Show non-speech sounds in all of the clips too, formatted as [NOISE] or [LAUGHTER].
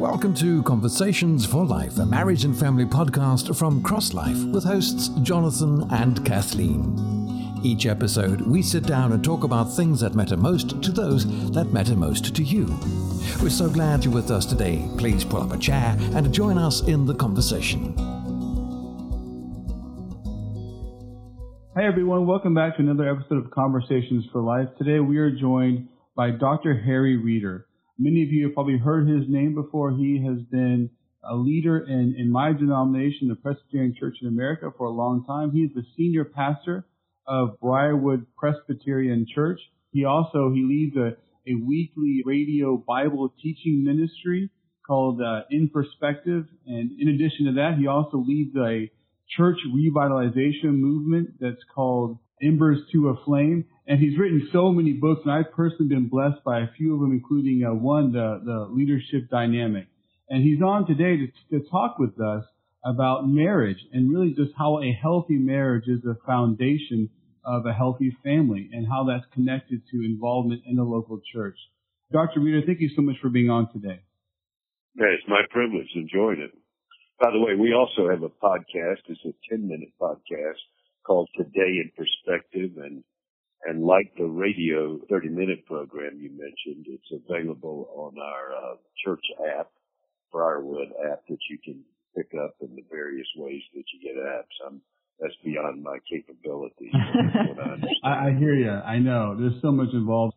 Welcome to Conversations for Life, a marriage and family podcast from Cross Life with hosts Jonathan and Kathleen. Each episode, we sit down and talk about things that matter most to those that matter most to you. We're so glad you're with us today. Please pull up a chair and join us in the conversation. Hi, everyone. Welcome back to another episode of Conversations for Life. Today, we are joined by Dr. Harry Reeder. Many of you have probably heard his name before. He has been a leader in, in my denomination, the Presbyterian Church in America, for a long time. He is the senior pastor of Briarwood Presbyterian Church. He also, he leads a, a weekly radio Bible teaching ministry called uh, In Perspective. And in addition to that, he also leads a church revitalization movement that's called Embers to a Flame. And he's written so many books, and I've personally been blessed by a few of them, including uh, one, the, the Leadership Dynamic. And he's on today to, to talk with us about marriage and really just how a healthy marriage is the foundation of a healthy family and how that's connected to involvement in the local church. Dr. Reeder, thank you so much for being on today. Yeah, it's my privilege. Enjoyed it. By the way, we also have a podcast. It's a 10 minute podcast called Today in Perspective and and like the radio 30 minute program you mentioned, it's available on our uh, church app, Briarwood app that you can pick up in the various ways that you get apps. I'm, that's beyond my capabilities. [LAUGHS] I, I, I, hear you. I know there's so much involved.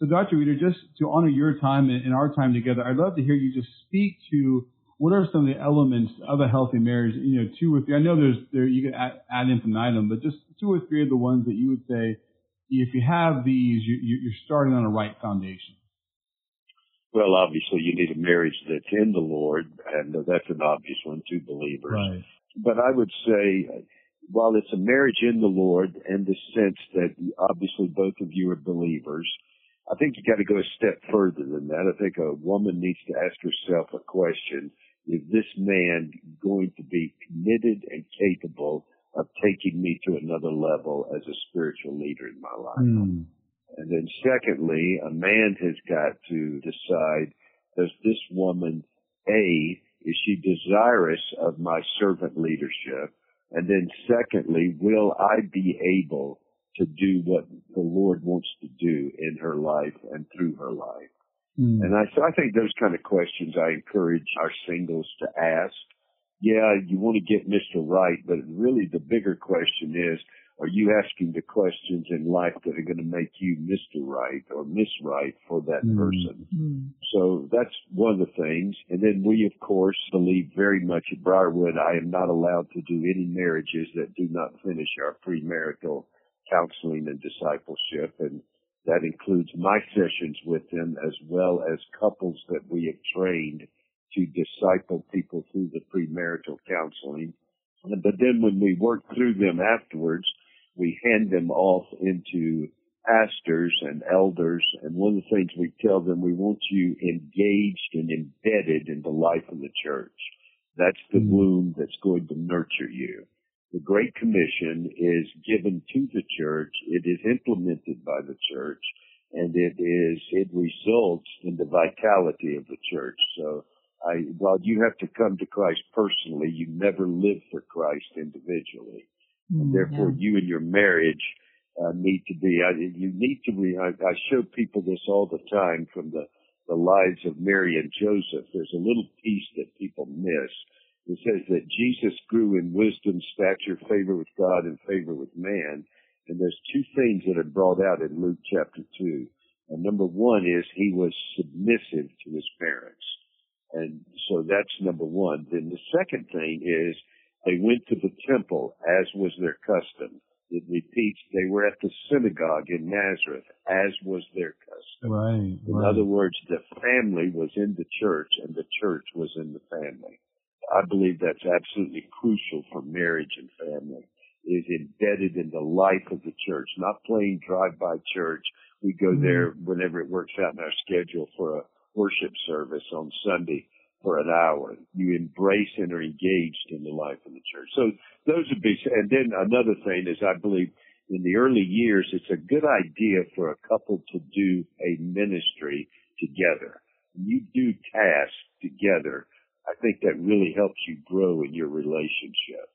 So Dr. Reeder, just to honor your time and our time together, I'd love to hear you just speak to what are some of the elements of a healthy marriage? You know, two or three. I know there's there you could add, add infinitum, but just two or three of the ones that you would say if you have these, you, you're starting on a right foundation. Well, obviously, you need a marriage that's in the Lord, and that's an obvious one, two believers. Right. But I would say, while it's a marriage in the Lord, in the sense that obviously both of you are believers, I think you got to go a step further than that. I think a woman needs to ask herself a question is this man going to be committed and capable of taking me to another level as a spiritual leader in my life? Mm. And then secondly, a man has got to decide, does this woman, A, is she desirous of my servant leadership? And then secondly, will I be able to do what the Lord wants to do in her life and through her life? Mm. And I, so I think those kind of questions I encourage our singles to ask. Yeah, you want to get Mr. Right, but really the bigger question is, are you asking the questions in life that are going to make you Mr. Right or Miss Right for that mm. person? Mm. So that's one of the things. And then we, of course, believe very much at Briarwood, I am not allowed to do any marriages that do not finish our premarital counseling and discipleship. And that includes my sessions with them as well as couples that we have trained to disciple people through the premarital counseling. But then when we work through them afterwards, we hand them off into pastors and elders. And one of the things we tell them, we want you engaged and embedded in the life of the church. That's the mm-hmm. womb that's going to nurture you. The Great Commission is given to the church. It is implemented by the church and it is, it results in the vitality of the church. So I, while you have to come to Christ personally, you never live for Christ individually. Mm, therefore yeah. you and your marriage uh, need to be, I, you need to be, I, I show people this all the time from the, the lives of Mary and Joseph. There's a little piece that people miss it says that Jesus grew in wisdom, stature, favor with God, and favor with man. And there's two things that are brought out in Luke chapter 2. And number one is he was submissive to his parents. And so that's number one. Then the second thing is they went to the temple as was their custom. It repeats they were at the synagogue in Nazareth as was their custom. Right. In right. other words, the family was in the church and the church was in the family. I believe that's absolutely crucial for marriage and family is embedded in the life of the church, not playing drive-by church. We go mm-hmm. there whenever it works out in our schedule for a worship service on Sunday for an hour. You embrace and are engaged in the life of the church. So those would be, and then another thing is I believe in the early years, it's a good idea for a couple to do a ministry together. you do tasks together, I think that really helps you grow in your relationship.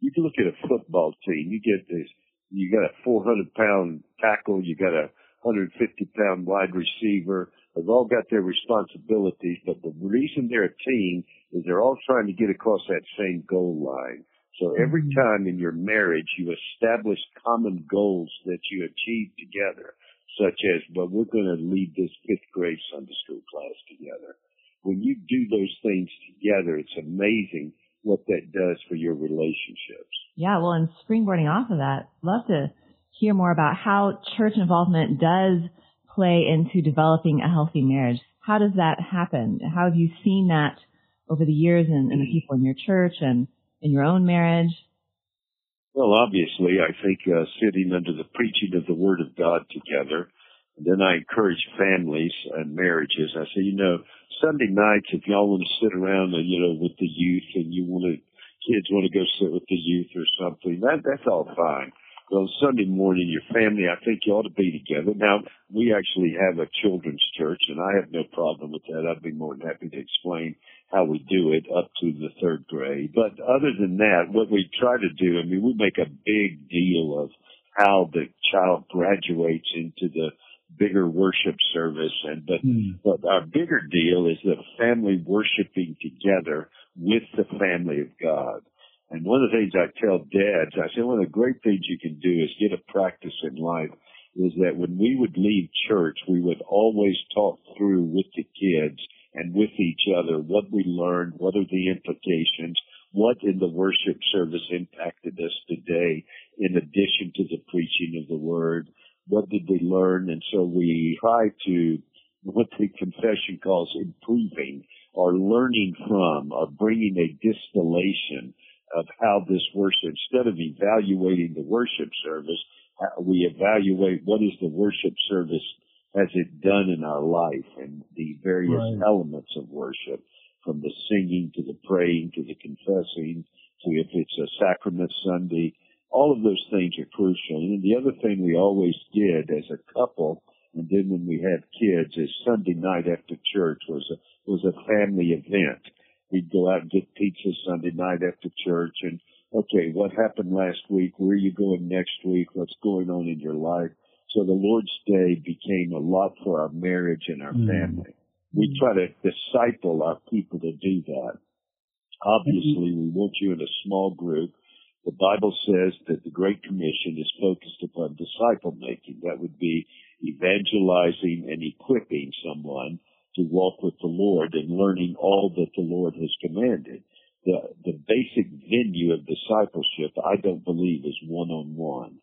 You can look at a football team. You get this, you got a 400 pound tackle, you got a 150 pound wide receiver. They've all got their responsibilities, but the reason they're a team is they're all trying to get across that same goal line. So every Mhm. time in your marriage you establish common goals that you achieve together, such as, well, we're going to lead this fifth grade Sunday school class together. When you do those things together, it's amazing what that does for your relationships. Yeah, well, and springboarding off of that, love to hear more about how church involvement does play into developing a healthy marriage. How does that happen? How have you seen that over the years in, in the people in your church and in your own marriage? Well, obviously, I think uh, sitting under the preaching of the Word of God together, and then I encourage families and marriages. I say, you know, Sunday nights, if y'all want to sit around, and, you know, with the youth, and you want to, kids want to go sit with the youth or something, that that's all fine. On Sunday morning, your family, I think you ought to be together. Now, we actually have a children's church, and I have no problem with that. I'd be more than happy to explain how we do it up to the third grade. But other than that, what we try to do, I mean, we make a big deal of how the child graduates into the bigger worship service and but Hmm. but our bigger deal is the family worshiping together with the family of God. And one of the things I tell dads, I say one of the great things you can do is get a practice in life is that when we would leave church, we would always talk through with the kids and with each other what we learned, what are the implications, what in the worship service impacted us today in addition to the preaching of the word, what did we learn? And so we try to, what the confession calls improving or learning from or bringing a distillation of how this worship, instead of evaluating the worship service, we evaluate what is the worship service has it done in our life and the various Right. elements of worship from the singing to the praying to the confessing to if it's a sacrament Sunday. All of those things are crucial. And the other thing we always did as a couple and then when we had kids is Sunday night after church was a was a family event. We'd go out and get pizza Sunday night after church and okay, what happened last week? Where are you going next week? What's going on in your life? So the Lord's Day became a lot for our marriage and our Mm. family. We try to disciple our people to do that. Obviously, we want you in a small group. The Bible says that the Great Commission is focused upon disciple making. That would be evangelizing and equipping someone to walk with the Lord and learning all that the Lord has commanded. The, the basic venue of discipleship, I don't believe, is one-on-one.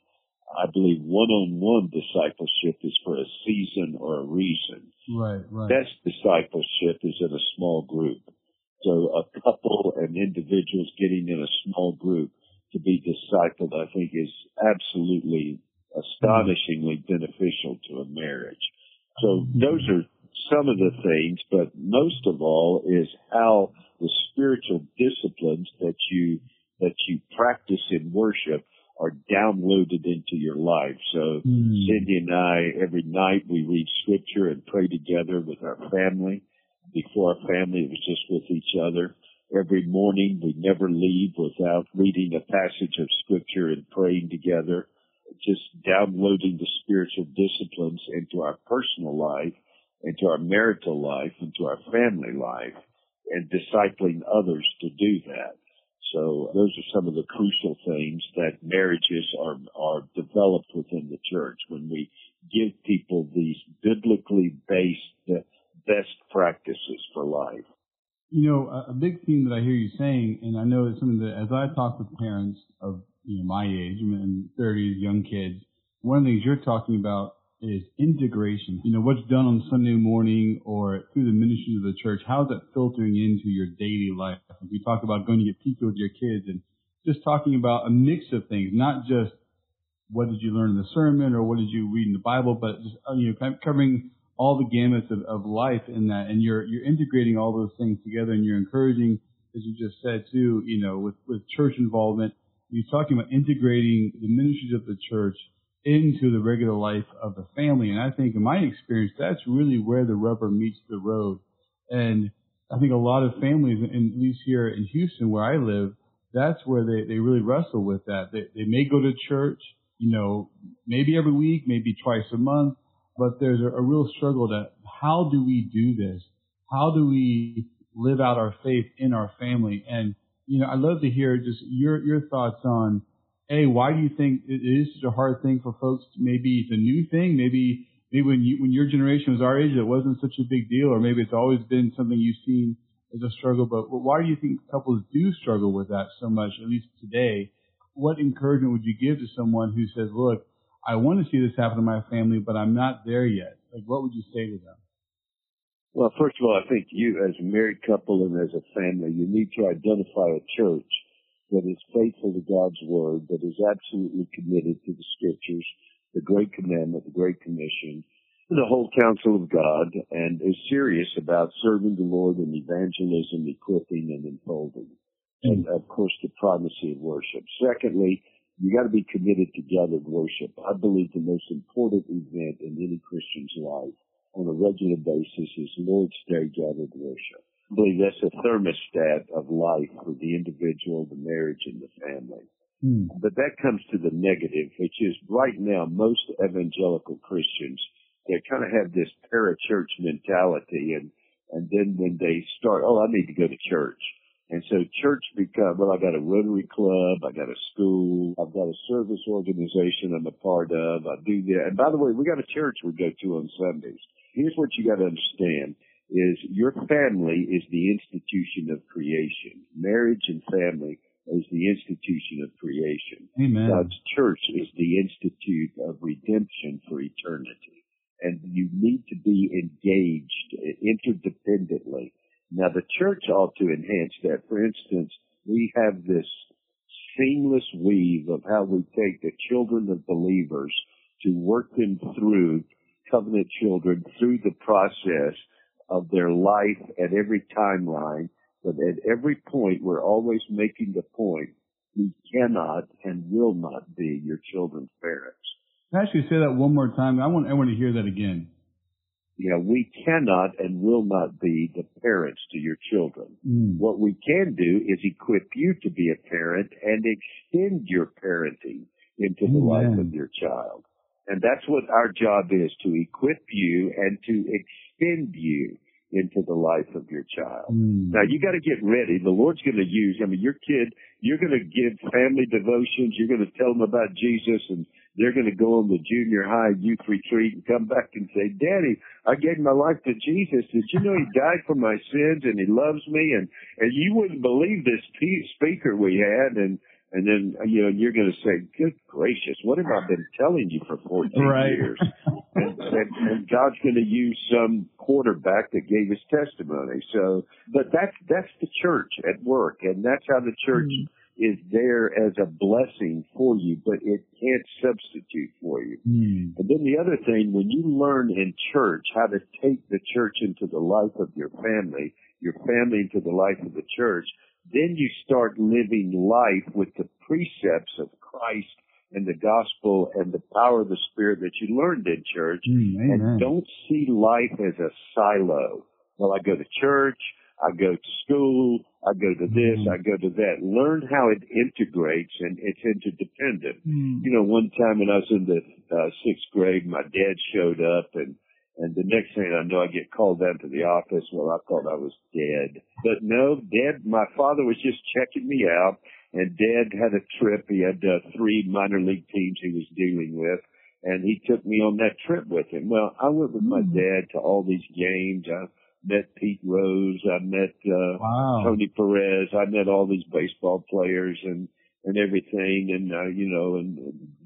I believe one-on-one discipleship is for a season or a reason. Right, right. Best discipleship is in a small group. So a couple and individuals getting in a small group to be discipled, I think is absolutely mm-hmm. astonishingly beneficial to a marriage. So mm-hmm. those are some of the things, but most of all is how the spiritual disciplines that you, that you practice in worship are downloaded into your life. So Hmm. Cindy and I, every night we read scripture and pray together with our family. Before our family, it was just with each other. Every morning we never leave without reading a passage of scripture and praying together. Just downloading the spiritual disciplines into our personal life, into our marital life, into our family life, and discipling others to do that. So those are some of the crucial things that marriages are, are developed within the church when we give people these biblically based uh, best practices for life. You know, a, big theme that I hear you saying, and I know it's something that as I talk with parents of you know my age, I'm in 30s, young kids, one of the things you're talking about is integration. You know, what's done on Sunday morning or through the ministry of the church, how's that filtering into your daily life? If you talk about going to get pizza with your kids and just talking about a mix of things, not just what did you learn in the sermon or what did you read in the Bible, but just uh, you know kind of covering all the gamuts of, of life in that, and you're you're integrating all those things together, and you're encouraging, as you just said too, you know, with with church involvement. You're talking about integrating the ministries of the church into the regular life of the family, and I think, in my experience, that's really where the rubber meets the road. And I think a lot of families, at least here in Houston where I live, that's where they, they really wrestle with that. They, they may go to church, you know, maybe every week, maybe twice a month, but there's a, a real struggle that how do we do this? How do we live out our faith in our family? And, you know, I'd love to hear just your, your thoughts on, hey, why do you think it is such a hard thing for folks? Maybe it's a new thing. Maybe maybe when you when your generation was our age, it wasn't such a big deal, or maybe it's always been something you've seen as a struggle. But why do you think couples do struggle with that so much, at least today? What encouragement would you give to someone who says, "Look, I want to see this happen in my family, but I'm not there yet"? Like, what would you say to them? Well, first of all, I think you, as a married couple and as a family, you need to identify a church that is faithful to God's word, that is absolutely committed to the scriptures, the great commandment, the great commission, the whole counsel of God, and is serious about serving the Lord in evangelism, equipping, and unfolding. And of course, the primacy of worship. Secondly, you got to be committed to gathered worship. I believe the most important event in any Christian's life on a regular basis is Lord's Day gathered worship. I believe that's a thermostat of life for the individual, the marriage, and the family. Hmm. But that comes to the negative, which is right now most evangelical Christians, they kind of have this parachurch mentality and, and then when they start, oh, I need to go to church. And so church become, well, I got a Rotary Club, I got a school, I've got a service organization I'm a part of, I do that. And by the way, we got a church we go to on Sundays. Here's what you got to understand is your family is the institution of creation. Marriage and family is the institution of creation. Amen. God's church is the institute of redemption for eternity. And you need to be engaged interdependently. Now the church ought to enhance that. For instance, we have this seamless weave of how we take the children of believers to work them through covenant children through the process of their life at every timeline, but at every point we're always making the point we cannot and will not be your children's parents. Can I actually say that one more time? I want everyone to hear that again. Yeah, we cannot and will not be the parents to your children. Mm. What we can do is equip you to be a parent and extend your parenting into the life of your child. And that's what our job is, to equip you and to extend you into the life of your child. Mm. Now you got to get ready. The Lord's going to use, I mean, your kid, you're going to give family devotions. You're going to tell them about Jesus and they're going to go on the junior high youth retreat and come back and say, Daddy, I gave my life to Jesus. Did you know he [LAUGHS] died for my sins and he loves me? And, and you wouldn't believe this speaker we had. And, and then, you know, you're going to say, good gracious, what have I been telling you for 14 right. years? and, and, and God's going to use some quarterback that gave his testimony. So, but that's, that's the church at work. And that's how the church mm. is there as a blessing for you, but it can't substitute for you. Mm. And then the other thing, when you learn in church how to take the church into the life of your family, your family into the life of the church, then you start living life with the precepts of Christ and the gospel and the power of the spirit that you learned in church mm, and don't see life as a silo. Well, I go to church, I go to school, I go to this, mm. I go to that. Learn how it integrates and it's interdependent. Mm. You know, one time when I was in the uh, sixth grade, my dad showed up and and the next thing I know, I get called down to the office. Well, I thought I was dead. But no, Dad, my father was just checking me out. And Dad had a trip. He had uh, three minor league teams he was dealing with. And he took me on that trip with him. Well, I went with my hmm. dad to all these games. I met Pete Rose. I met uh, wow. Tony Perez. I met all these baseball players and and everything. And uh, you know, and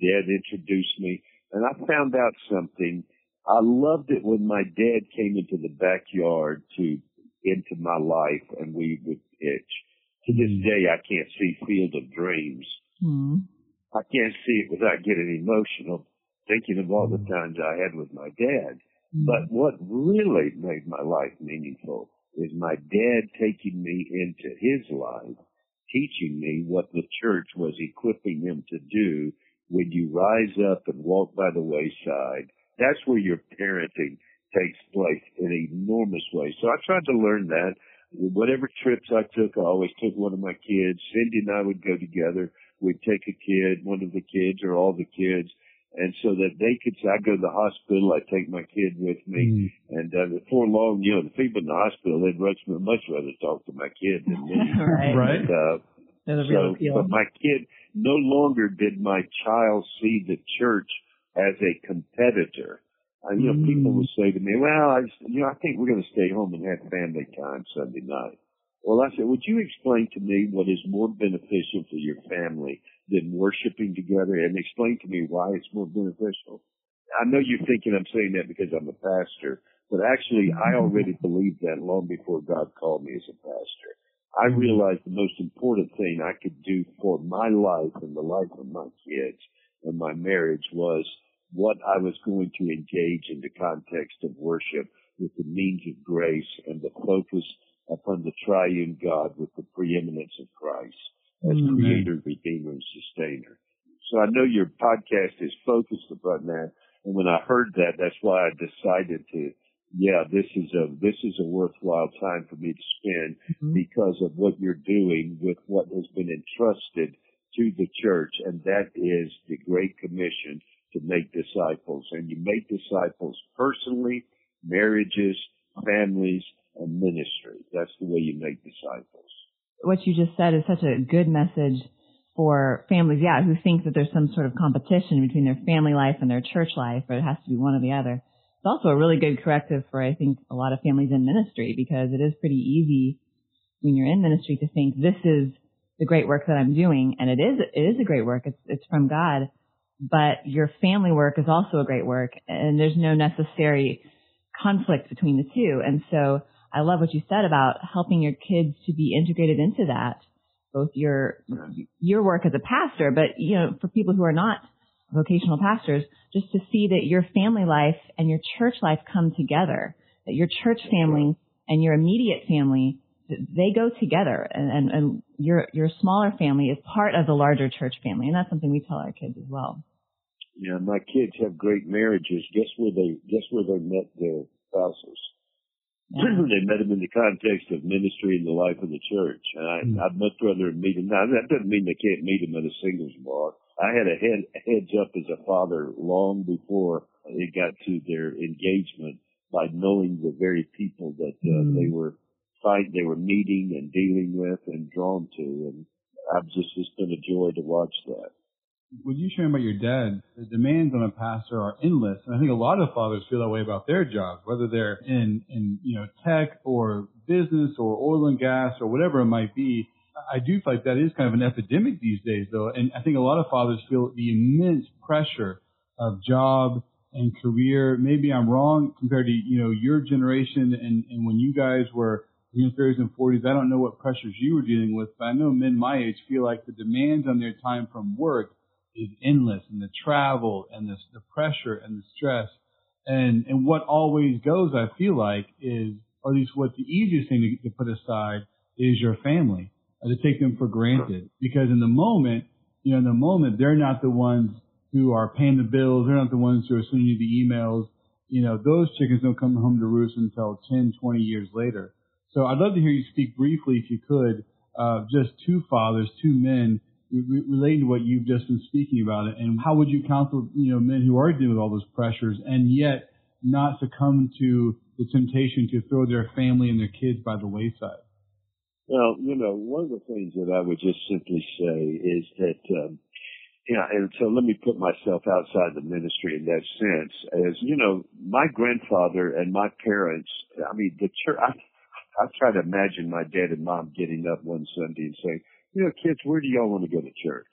Dad introduced me. And I found out something I loved it when my dad came into the backyard to into my life and we would pitch. To this mm. day, I can't see Field of Dreams. Mm. I can't see it without getting emotional, thinking of all the mm. times I had with my dad. Mm. But what really made my life meaningful is my dad taking me into his life, teaching me what the church was equipping him to do when you rise up and walk by the wayside that's where your parenting takes place. in an enormous way. So I tried to learn that. Whatever trips I took, I always took one of my kids. Cindy and I would go together. We'd take a kid, one of the kids or all the kids. And so that they could, say, I go to the hospital, I take my kid with me. Mm. And uh, before long, you know, the people in the hospital, they'd much, much rather talk to my kid than me. [LAUGHS] right. right. And, uh, so, but my kid, no longer did my child see the church as a competitor. Uh, you know, mm. people will say to me, well, I, you know, I think we're going to stay home and have family time Sunday night. Well, I said, would you explain to me what is more beneficial for your family than worshiping together and explain to me why it's more beneficial? I know you're thinking I'm saying that because I'm a pastor, but actually I mm-hmm. already believed that long before God called me as a pastor. I mm-hmm. realized the most important thing I could do for my life and the life of my kids and my marriage was what I was going to engage in the context of worship with the means of grace and the focus upon the triune God with the preeminence of Christ as mm-hmm. creator, redeemer, and sustainer. So I know your podcast is focused upon that. And when I heard that, that's why I decided to, yeah, this is a, this is a worthwhile time for me to spend mm-hmm. because of what you're doing with what has been entrusted to the church. And that is the Great Commission to make disciples. And you make disciples personally, marriages, families, and ministry. That's the way you make disciples. What you just said is such a good message for families, yeah, who think that there's some sort of competition between their family life and their church life, or it has to be one or the other. It's also a really good corrective for, I think, a lot of families in ministry because it is pretty easy when you're in ministry to think this is the great work that I'm doing, and it is it is a great work. It's it's from God, but your family work is also a great work, and there's no necessary conflict between the two. And so I love what you said about helping your kids to be integrated into that, both your your work as a pastor, but you know, for people who are not vocational pastors, just to see that your family life and your church life come together, that your church family and your immediate family they go together and, and, and your your smaller family is part of the larger church family and that's something we tell our kids as well. Yeah, my kids have great marriages. Guess where they guess where they met their spouses? [CLEARS THROAT] They met them in the context of ministry and the life of the church. And I, mm. I'd much rather meet them. Now that doesn't mean they can't meet them at a singles bar. I had a head heads up as a father long before it got to their engagement by knowing the very people that uh, mm. they were fight they were meeting and dealing with and drawn to. And I've just, it's been a joy to watch that. What you sharing about your dad, the demands on a pastor are endless. And I think a lot of fathers feel that way about their jobs, whether they're in, in, you know, tech or business or oil and gas or whatever it might be. I do feel like that is kind of an epidemic these days though. And I think a lot of fathers feel the immense pressure of job and career. Maybe I'm wrong compared to, you know, your generation and, and when you guys were in your 30s and 40s, I don't know what pressures you were dealing with, but I know men my age feel like the demands on their time from work is endless and the travel and the, the pressure and the stress. And, and what always goes, I feel like, is, or at least what the easiest thing to, to put aside is your family, uh, to take them for granted. Because in the moment, you know, in the moment, they're not the ones who are paying the bills. They're not the ones who are sending you the emails. You know, those chickens don't come home to roost until 10, 20 years later. So I'd love to hear you speak briefly, if you could, uh, just two fathers, two men, relating to what you've just been speaking about, it, and how would you counsel, you know, men who are dealing with all those pressures and yet not succumb to the temptation to throw their family and their kids by the wayside? Well, you know, one of the things that I would just simply say is that, um, yeah, and so let me put myself outside the ministry in that sense. As you know, my grandfather and my parents, I mean, the church, I, I try to imagine my dad and mom getting up one Sunday and saying, you know, kids, where do y'all want to go to church?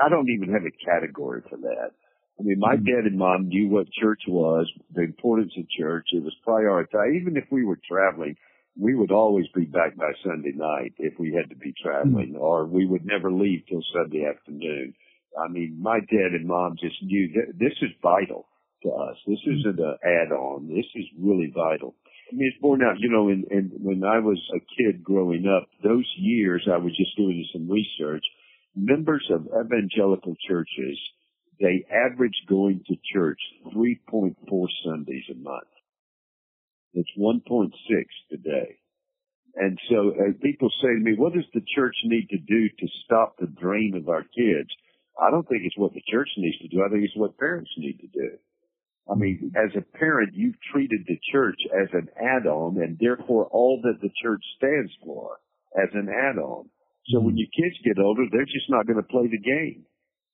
I don't even have a category for that. I mean, my mm-hmm. dad and mom knew what church was, the importance of church. It was prioritized. Even if we were traveling, we would always be back by Sunday night if we had to be traveling, mm-hmm. or we would never leave till Sunday afternoon. I mean, my dad and mom just knew that this is vital to us. This mm-hmm. isn't an add-on. This is really vital. I mean, it's borne out, you know, and, and when I was a kid growing up, those years I was just doing some research. Members of evangelical churches, they average going to church 3.4 Sundays a month. It's 1.6 today. And so uh, people say to me, what does the church need to do to stop the drain of our kids? I don't think it's what the church needs to do. I think it's what parents need to do. I mean, as a parent, you've treated the church as an add-on and therefore all that the church stands for as an add-on. So when your kids get older, they're just not going to play the game.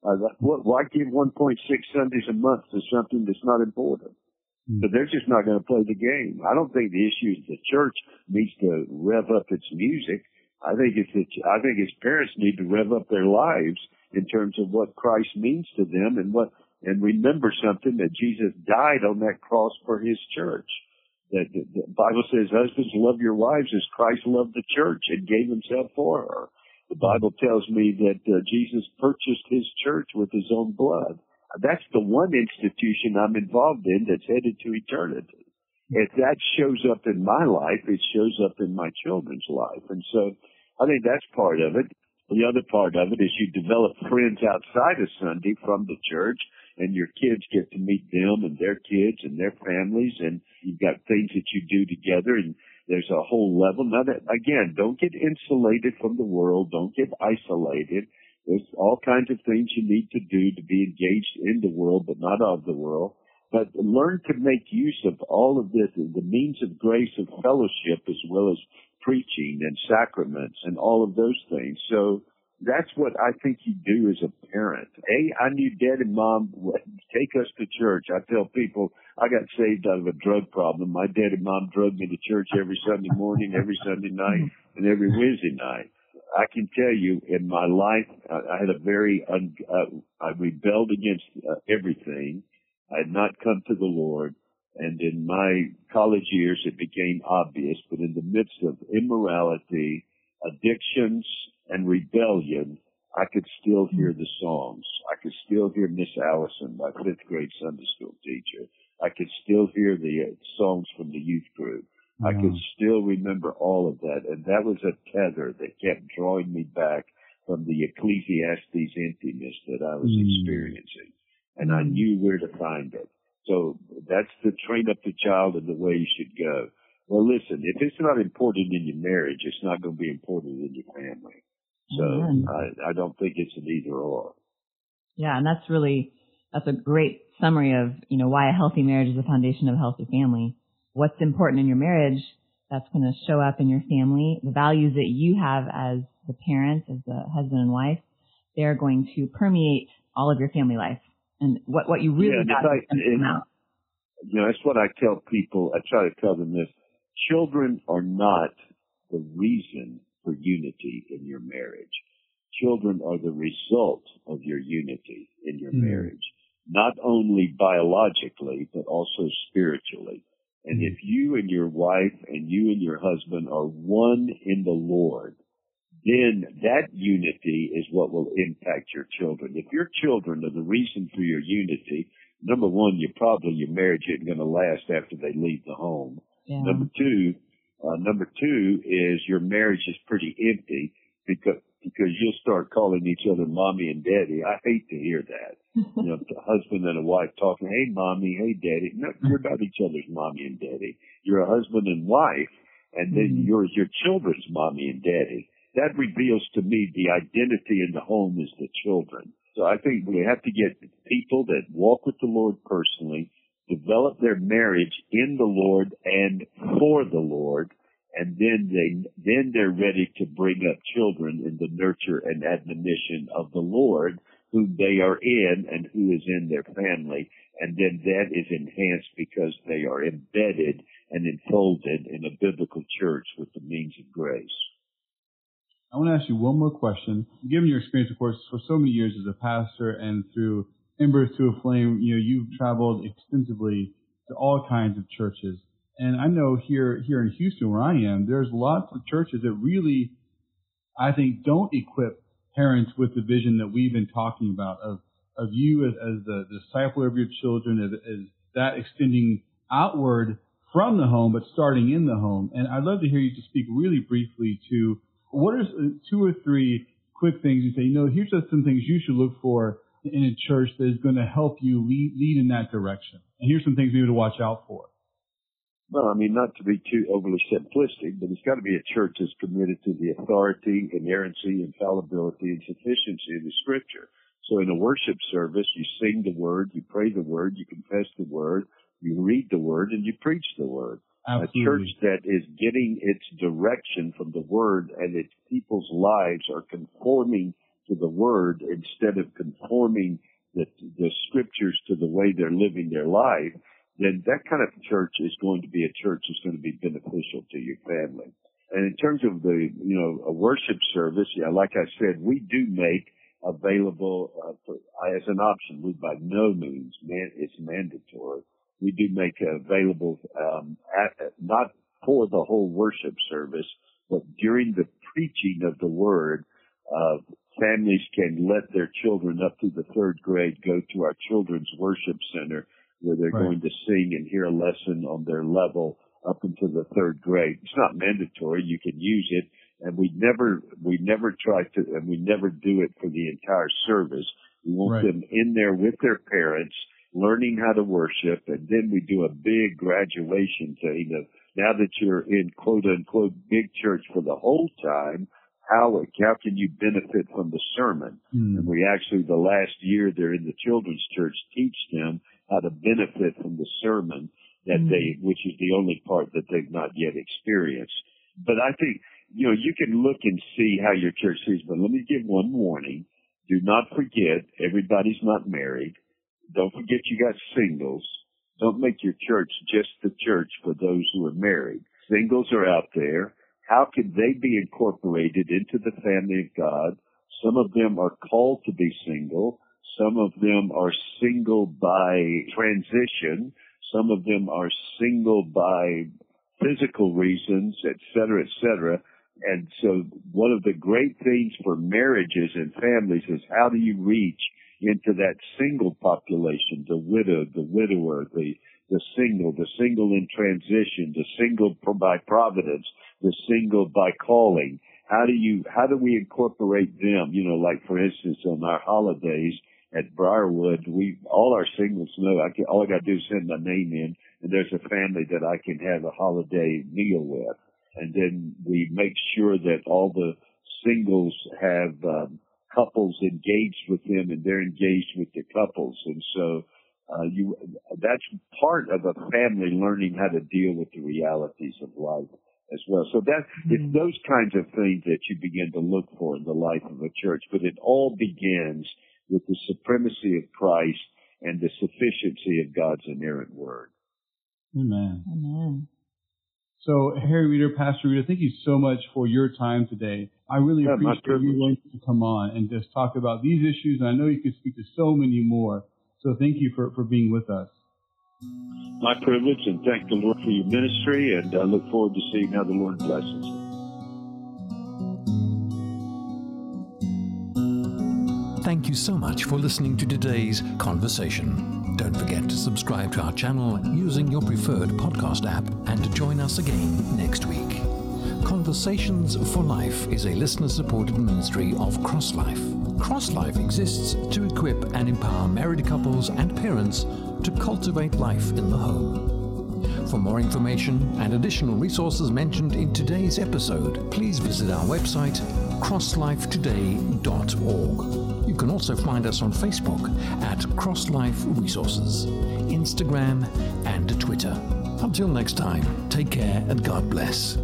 Uh, why give 1.6 Sundays a month to something that's not important? But they're just not going to play the game. I don't think the issue is the church needs to rev up its music. I think it's that I think its parents need to rev up their lives in terms of what Christ means to them and what and remember something that Jesus died on that cross for his church. That the, Bible says, husbands love your wives as Christ loved the church and gave himself for her. The Bible tells me that uh, Jesus purchased his church with his own blood. That's the one institution I'm involved in that's headed to eternity. If that shows up in my life, it shows up in my children's life. And so I think that's part of it. The other part of it is you develop friends outside of Sunday from the church and your kids get to meet them and their kids and their families and you've got things that you do together and there's a whole level. Now that, again, don't get insulated from the world. Don't get isolated. There's all kinds of things you need to do to be engaged in the world, but not of the world. But learn to make use of all of this, the means of grace of fellowship as well as preaching and sacraments and all of those things. So that's what I think you do as a parent. A, I knew dad and mom would take us to church. I tell people I got saved out of a drug problem. My dad and mom drug me to church every Sunday morning, every Sunday night, and every Wednesday night. I can tell you in my life, I, I had a very, un, uh, I rebelled against uh, everything. I had not come to the Lord. And in my college years, it became obvious, but in the midst of immorality, addictions, and rebellion, I could still hear the songs. I could still hear Miss Allison, my fifth grade Sunday school teacher. I could still hear the uh, songs from the youth group. I could still remember all of that. And that was a tether that kept drawing me back from the Ecclesiastes emptiness that I was mm. experiencing. And I knew where to find it. So that's the train up the child in the way you should go. Well, listen, if it's not important in your marriage, it's not going to be important in your family. So I, I don't think it's an either or. Yeah, and that's really that's a great summary of you know why a healthy marriage is the foundation of a healthy family what's important in your marriage that's going to show up in your family, the values that you have as the parents, as the husband and wife, they're going to permeate all of your family life. And what, what you really yeah, got to come out. You know, that's what I tell people. I try to tell them this. Children are not the reason for unity in your marriage. Children are the result of your unity in your mm. marriage, not only biologically, but also spiritually. And if you and your wife and you and your husband are one in the Lord, then that unity is what will impact your children. If your children are the reason for your unity, number one, you probably your marriage isn't going to last after they leave the home. Yeah. Number two, uh, number two is your marriage is pretty empty because because you'll start calling each other mommy and daddy. I hate to hear that. [LAUGHS] you know, a husband and a wife talking, hey mommy, hey daddy. No, you're not each other's mommy and daddy. You're a husband and wife, and then mm-hmm. you're your children's mommy and daddy. That reveals to me the identity in the home is the children. So I think we have to get people that walk with the Lord personally, develop their marriage in the Lord and for the Lord, and then they then they're ready to bring up children in the nurture and admonition of the Lord whom they are in and who is in their family and then that is enhanced because they are embedded and enfolded in a biblical church with the means of grace. I want to ask you one more question. Given your experience, of course, for so many years as a pastor and through Embers to a Flame, you know, you've traveled extensively to all kinds of churches. And I know here here in Houston where I am, there's lots of churches that really, I think, don't equip parents with the vision that we've been talking about of of you as, as the, discipler of your children, as, as that extending outward from the home, but starting in the home. And I'd love to hear you just speak really briefly to what are uh, two or three quick things you say, you know, here's just some things you should look for in a church that is going to help you lead, lead in that direction. And here's some things maybe to watch out for. Well, I mean, not to be too overly simplistic, but it's got to be a church that's committed to the authority, inerrancy, infallibility, and sufficiency of the scripture. So in a worship service, you sing the word, you pray the word, you confess the word, you read the word, and you preach the word. Absolutely. A church that is getting its direction from the word and its people's lives are conforming to the word instead of conforming the, the scriptures to the way they're living their life, then that kind of church is going to be a church that's going to be beneficial to your family. And in terms of the, you know, a worship service, yeah, like I said, we do make available uh, for, as an option. We by no means, man, it's mandatory. We do make available, um, at, not for the whole worship service, but during the preaching of the word, uh, families can let their children up to the third grade go to our children's worship center where they're Right. going to sing and hear a lesson on their level up into the third grade. It's not mandatory. You can use it. And we never, we never try to, and we never do it for the entire service. We want Right. them in there with their parents, learning how to worship, and then we do a big graduation thing of now that you're in quote unquote big church for the whole time, how, how can you benefit from the sermon? Hmm. And we actually, the last year they're in the children's church, teach them how to benefit from the sermon that Mm. they, which is the only part that they've not yet experienced. But I think, you know, you can look and see how your church sees, but let me give one warning. Do not forget, everybody's not married. Don't forget you got singles. Don't make your church just the church for those who are married. Singles are out there. How can they be incorporated into the family of God? Some of them are called to be single. Some of them are single by transition. Some of them are single by physical reasons, et cetera, et cetera. And so one of the great things for marriages and families is how do you reach into that single population, the widow, the widower, the, the single, the single in transition, the single by providence, the single by calling. How do you, how do we incorporate them? You know, like for instance, on our holidays at Briarwood, we, all our singles know, I can, all I gotta do is send my name in and there's a family that I can have a holiday meal with. And then we make sure that all the singles have, um, couples engaged with them and they're engaged with the couples. And so, uh, you, that's part of a family learning how to deal with the realities of life as well. So that, it's Mhm. those kinds of things that you begin to look for in the life of a church, but it all begins with the supremacy of Christ and the sufficiency of God's inerrant word. Amen. Amen. So, Harry Reeder, Pastor Reeder, thank you so much for your time today. I really Yeah, appreciate you privilege. willing to come on and just talk about these issues. And I know you could speak to so many more. So thank you for, for being with us. My privilege and thank the Lord for your ministry and I look forward to seeing how the Lord blesses it. Thank you so much for listening to today's conversation. Don't forget to subscribe to our channel using your preferred podcast app and to join us again next week. Conversations for Life is a listener supported ministry of CrossLife. CrossLife exists to equip and empower married couples and parents to cultivate life in the home. For more information and additional resources mentioned in today's episode, please visit our website, crosslifetoday.org. You can also find us on Facebook at CrossLife Resources, Instagram, and Twitter. Until next time, take care and God bless.